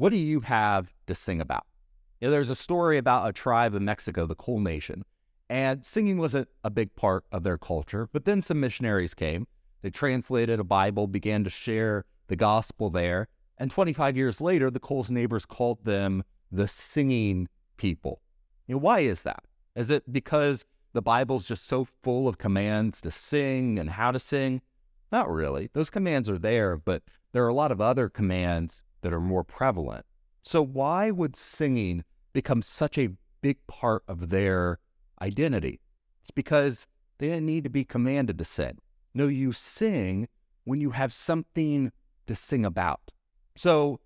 what do you have to sing about? You know, there's a story about a tribe in Mexico, the Coal Nation, and singing wasn't a big part of their culture. But then some missionaries came. They translated a Bible, began to share the gospel there. And 25 years later, the Coles neighbors called them the singing people. You know, why is that? Is it because the Bible's just so full of commands to sing and how to sing? Not really. Those commands are there, but there are a lot of other commands that are more prevalent. So, why would singing become such a big part of their identity? It's because they didn't need to be commanded to sing. No, you sing when you have something to sing about. So,